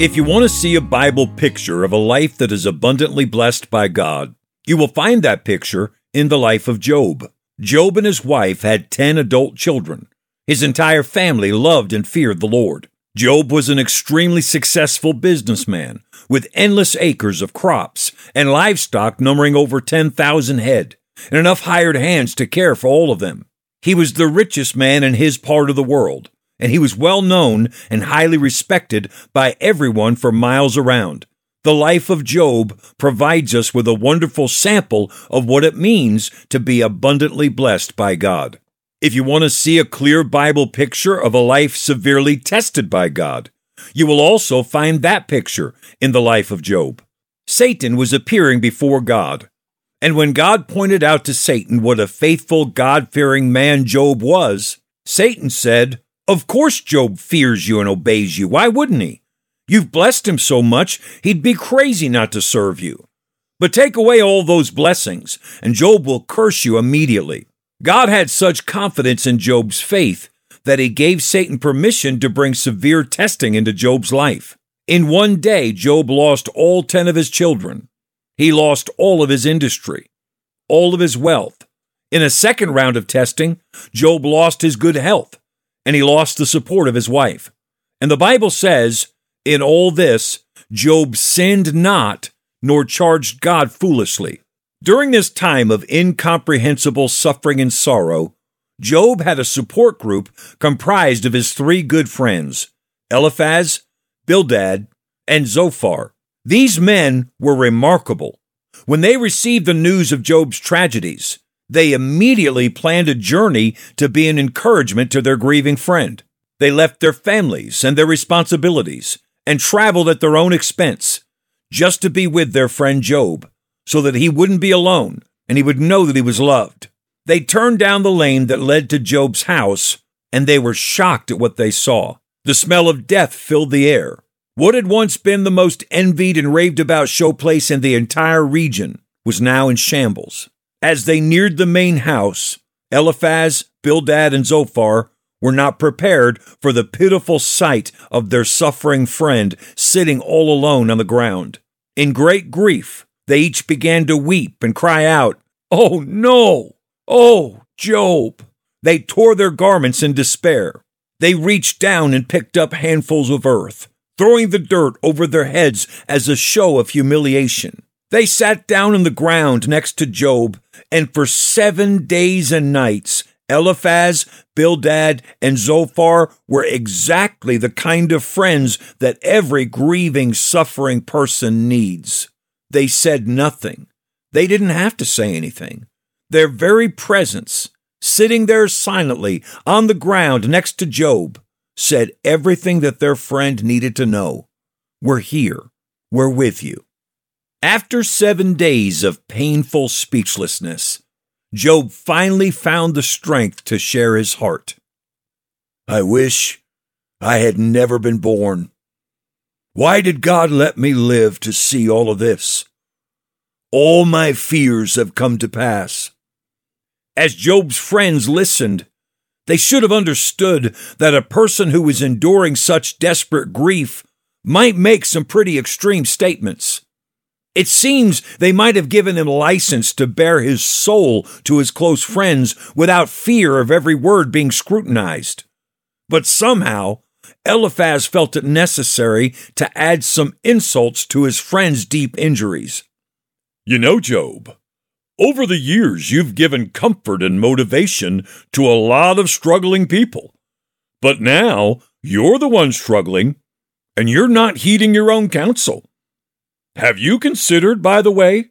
If you want to see a Bible picture of a life that is abundantly blessed by God, you will find that picture in the life of Job. Job and his wife had 10 adult children. His entire family loved and feared the Lord. Job was an extremely successful businessman with endless acres of crops and livestock numbering over 10,000 head and enough hired hands to care for all of them. He was the richest man in his part of the world, and he was well known and highly respected by everyone for miles around. The life of Job provides us with a wonderful sample of what it means to be abundantly blessed by God. If you want to see a clear Bible picture of a life severely tested by God, you will also find that picture in the life of Job. Satan was appearing before God, and when God pointed out to Satan what a faithful, God fearing man Job was, Satan said, Of course Job fears you and obeys you. Why wouldn't he? You've blessed him so much, he'd be crazy not to serve you. But take away all those blessings, and Job will curse you immediately. God had such confidence in Job's faith that he gave Satan permission to bring severe testing into Job's life. In one day, Job lost all 10 of his children. He lost all of his industry, all of his wealth. In a second round of testing, Job lost his good health, and he lost the support of his wife. And the Bible says, in all this, Job sinned not, nor charged God foolishly. During this time of incomprehensible suffering and sorrow, Job had a support group comprised of his three good friends, Eliphaz, Bildad, and Zophar. These men were remarkable. When they received the news of Job's tragedies, they immediately planned a journey to be an encouragement to their grieving friend. They left their families and their responsibilities and traveled at their own expense just to be with their friend Job so that he wouldn't be alone and he would know that he was loved. They turned down the lane that led to Job's house, and they were shocked at what they saw. The smell of death filled the air. What had once been the most envied and raved about showplace in the entire region was now in shambles. As they neared the main house, Eliphaz, Bildad, and Zophar were not prepared for the pitiful sight of their suffering friend sitting all alone on the ground. In great grief, they each began to weep and cry out, Oh no! Oh, Job! They tore their garments in despair. They reached down and picked up handfuls of earth, throwing the dirt over their heads as a show of humiliation. They sat down on the ground next to Job, and for seven days and nights, Eliphaz, Bildad, and Zophar were exactly the kind of friends that every grieving, suffering person needs. They said nothing. They didn't have to say anything. Their very presence, sitting there silently on the ground next to Job, said everything that their friend needed to know. We're here. We're with you. After seven days of painful speechlessness, Job finally found the strength to share his heart. I wish I had never been born. Why did God let me live to see all of this? All my fears have come to pass. As Job's friends listened, they should have understood that a person who was enduring such desperate grief might make some pretty extreme statements. It seems they might have given him license to bare his soul to his close friends without fear of every word being scrutinized. But somehow, Eliphaz felt it necessary to add some insults to his friend's deep injuries. You know, Job, over the years, you've given comfort and motivation to a lot of struggling people. But now you're the one struggling, and you're not heeding your own counsel. Have you considered, by the way,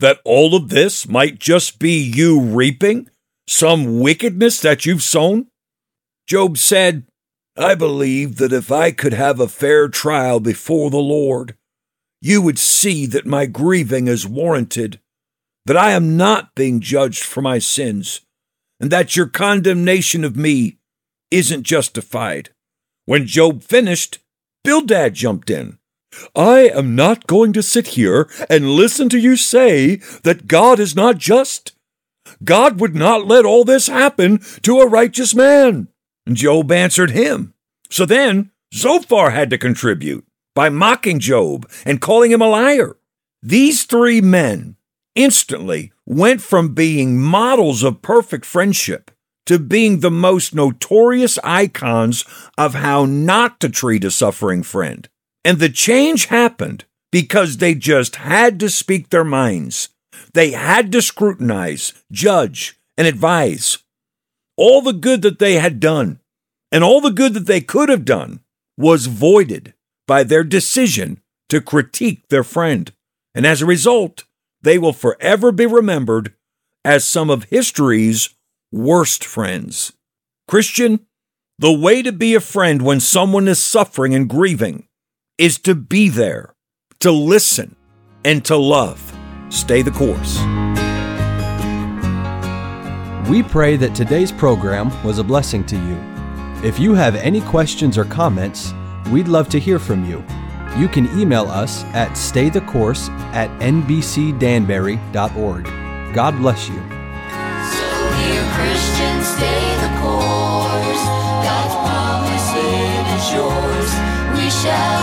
that all of this might just be you reaping some wickedness that you've sown? Job said, I believe that if I could have a fair trial before the Lord, you would see that my grieving is warranted, that I am not being judged for my sins, and that your condemnation of me isn't justified. When Job finished, Bildad jumped in. I am not going to sit here and listen to you say that God is not just. God would not let all this happen to a righteous man. Job answered him. So then Zophar had to contribute by mocking Job and calling him a liar. These three men instantly went from being models of perfect friendship to being the most notorious icons of how not to treat a suffering friend. And the change happened because they just had to speak their minds. They had to scrutinize, judge, and advise. All the good that they had done and all the good that they could have done was voided by their decision to critique their friend. And as a result, they will forever be remembered as some of history's worst friends. Christian, the way to be a friend when someone is suffering and grieving is to be there, to listen, and to love. Stay the course. We pray that today's program was a blessing to you. If you have any questions or comments, we'd love to hear from you. You can email us at staythecourse at nbcdanbury.org. God bless you. So, dear Christians, stay the course. God's promise is yours. We shall.